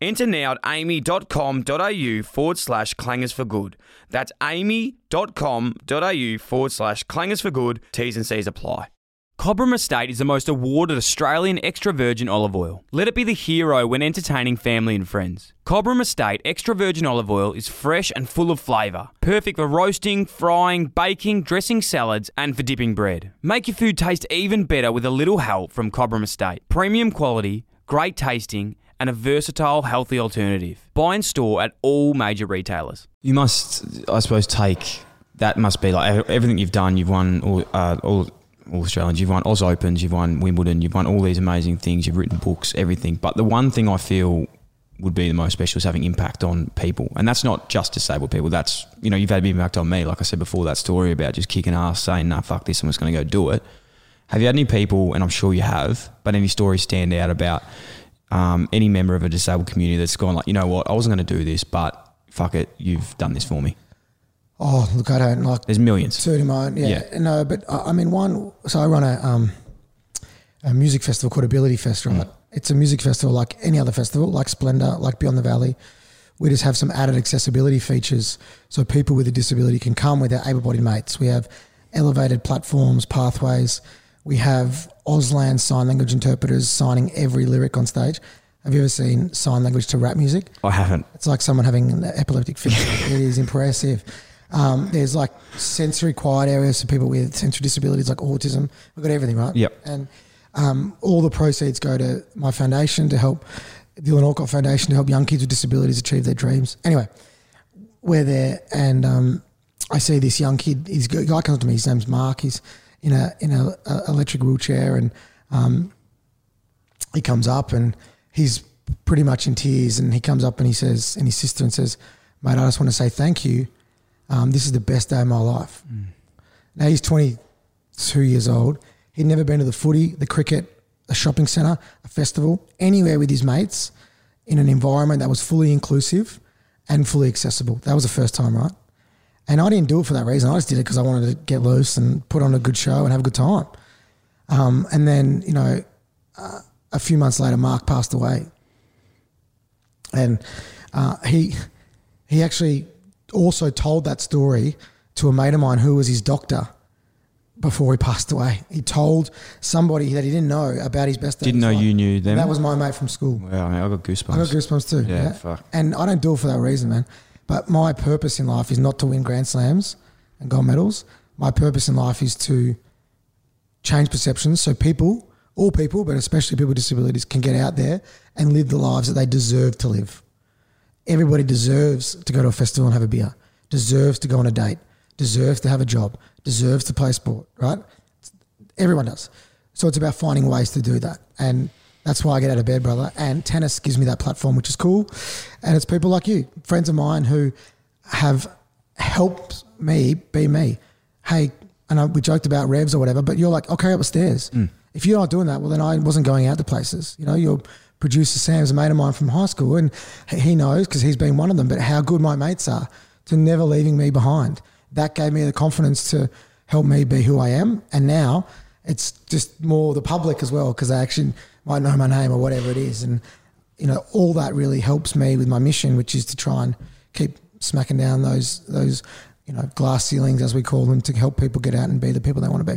Enter now at aami.com.au forward slash clangers for good. That's aami.com.au forward slash clangers for good. T's and C's apply. Cobram Estate is the most awarded Australian extra virgin olive oil. Let it be the hero when entertaining family and friends. Cobram Estate extra virgin olive oil is fresh and full of flavour, perfect for roasting, frying, baking, dressing salads, and for dipping bread. Make your food taste even better with a little help from Cobram Estate. Premium quality, great tasting, and a versatile, healthy alternative. Buy and store at all major retailers. You must, I suppose, take that must be like everything you've done. You've won all, uh, all, all Australians. You've won Oz Opens. You've won Wimbledon. You've won all these amazing things. You've written books, everything. But the one thing I feel would be the most special is having impact on people, and that's not just disabled people. That's you know you've had an impact on me. Like I said before, that story about just kicking ass, saying "Nah, fuck this," I'm just going to go do it. Have you had any people, and I'm sure you have, but any stories stand out about um, any member of a disabled community that's gone like, you know what, I wasn't going to do this, but fuck it, you've done this for me. Oh, look, I don't like There's millions. two to mine. Yeah. Yeah. No, but I I mean, one, so I run a, um, a music festival called Ability Fest, right? It's a music festival like any other festival, like Splendour, like Beyond the Valley. We just have some added accessibility features so people with a disability can come with their able bodied mates. We have elevated platforms, pathways. We have Auslan sign language interpreters signing every lyric on stage. Have you ever seen sign language to rap music? I haven't. It's like someone having an epileptic fit. it is impressive. Um, there's like sensory quiet areas for people with sensory disabilities like autism. We've got everything, right? Yep. And um, all the proceeds go to my foundation to help, the Dylan Alcott Foundation to help young kids with disabilities achieve their dreams. Anyway, we're there and um, I see this young kid. He's a guy comes to me. His name's Mark. He's in a in a, a electric wheelchair and um, he comes up and he's pretty much in tears and he comes up and he says and his sister and says mate i just want to say thank you. Um, this is the best day of my life. Now he's 22 years old. He'd never been to the footy the cricket a shopping centre a festival anywhere with his mates in an environment that was fully inclusive and fully accessible. That was the first time right and i didn't do it for that reason i just did it because i wanted to get loose and put on a good show and have a good time um, and then you know uh, a few months later, Mark passed away, and uh, he he actually also told that story to a mate of mine who was his doctor before he passed away. He told somebody that he didn't know about his best. Didn't know life. you knew them. That was my mate from school. Wow, man, I got goosebumps. I got goosebumps too. Yeah, fuck. And I don't do it for that reason, man. But my purpose in life is not to win Grand Slams and gold medals. My purpose in life is to change perceptions so people, all people, but especially people with disabilities, can get out there and live the lives that they deserve to live. Everybody deserves to go to a festival and have a beer, deserves to go on a date, deserves to have a job, deserves to play sport, right? Everyone does. So it's about finding ways to do that. And that's why I get out of bed, brother. And tennis gives me that platform, which is cool. And it's people like you, friends of mine who have helped me be me. Hey, I know we joked about revs or whatever, but you're like, okay, up the stairs. Mm. If you're not doing that, well, then I wasn't going out to places. You know, your producer Sam's a mate of mine from high school, and he- knows because he's been one of them. But how good my mates are to never leaving me behind. That gave me the confidence to help me be who I am. And now it's just more the public as well because they actually might know my name or whatever it is. And you know, all that really helps me with my mission, which is to try and keep smacking down those those you know glass ceilings as we call them to help people get out and be the people they want to be.